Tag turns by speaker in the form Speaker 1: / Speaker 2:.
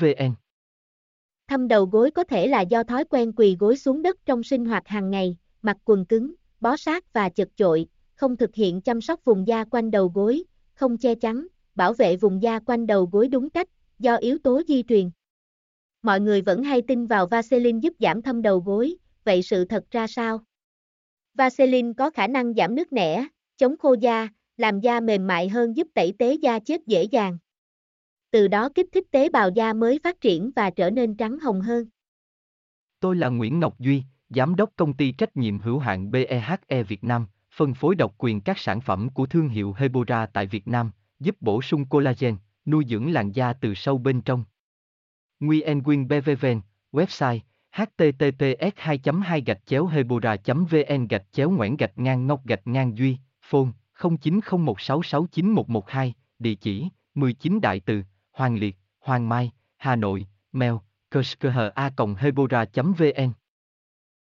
Speaker 1: vn
Speaker 2: Thâm đầu gối có thể là do thói quen quỳ gối xuống đất trong sinh hoạt hàng ngày, mặc quần cứng, bó sát và chật chội, không thực hiện chăm sóc vùng da quanh đầu gối, không che chắn, bảo vệ vùng da quanh đầu gối đúng cách, do yếu tố di truyền. Mọi người vẫn hay tin vào Vaseline giúp giảm thâm đầu gối, vậy sự thật ra sao? Vaseline có khả năng giảm nước nẻ, chống khô da, làm da mềm mại hơn giúp tẩy tế da chết dễ dàng. Từ đó kích thích tế bào da mới phát triển và trở nên trắng hồng hơn.
Speaker 1: Tôi là Nguyễn Ngọc Duy, Giám đốc công ty trách nhiệm hữu hạn BEHE Việt Nam, phân phối độc quyền các sản phẩm của thương hiệu Hebora tại Việt Nam, giúp bổ sung collagen, nuôi dưỡng làn da từ sâu bên trong. Nguyen Quyên BVVN, website https 2 2 gạch chéo hebora vn gạch chéo ngoãn gạch ngang ngọc gạch ngang duy phone 0901669112 địa chỉ 19 đại từ hoàng liệt hoàng mai hà nội mail a hebora vn